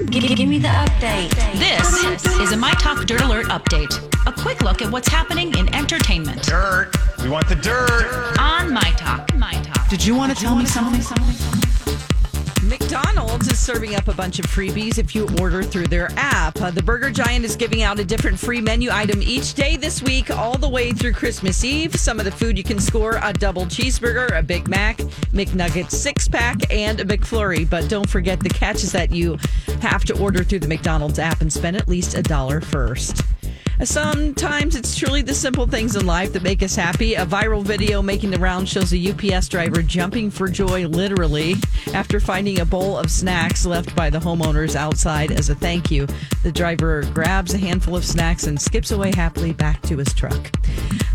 Give, give me the update. This is a My Talk Dirt Alert update. A quick look at what's happening in entertainment Dirt. We want the dirt. on My Talk. My Talk. Did you want to tell me something? McDonald's is serving up a bunch of freebies if you order through their app. Uh, the Burger Giant is giving out a different free menu item each day this week, all the way through Christmas Eve. Some of the food you can score a double cheeseburger, a Big Mac, McNuggets six pack, and a McFlurry. But don't forget the catch is that you have to order through the McDonald's app and spend at least a dollar first. Sometimes it's truly the simple things in life that make us happy. A viral video making the round shows a UPS driver jumping for joy, literally, after finding a bowl of snacks left by the homeowners outside as a thank you. The driver grabs a handful of snacks and skips away happily back to his truck.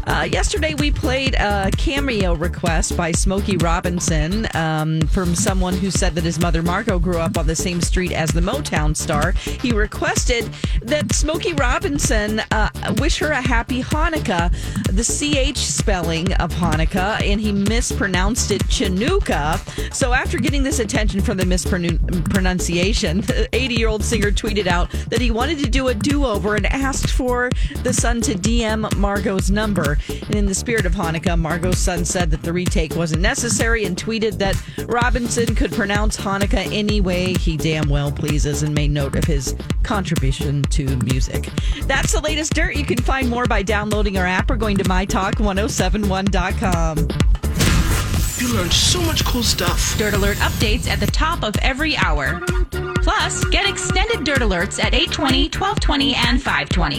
Uh, yesterday, we played a cameo request by Smokey Robinson um, from someone who said that his mother Margot grew up on the same street as the Motown star. He requested that Smokey Robinson uh, Uh, wish her a happy Hanukkah, the CH spelling of Hanukkah, and he mispronounced it Chinooka. So, after getting this attention from the mispronunciation, the 80 year old singer tweeted out that he wanted to do a do over and asked for the son to DM Margot's number. And in the spirit of Hanukkah, Margot's son said that the retake wasn't necessary and tweeted that Robinson could pronounce Hanukkah any way he damn well pleases and made note of his contribution to music. That's the latest dirt. You can find more by downloading our app or going to mytalk1071.com. You learned so much cool stuff. Dirt Alert updates at the top of every hour. Plus, get extended Dirt Alerts at 820, 1220, and 520.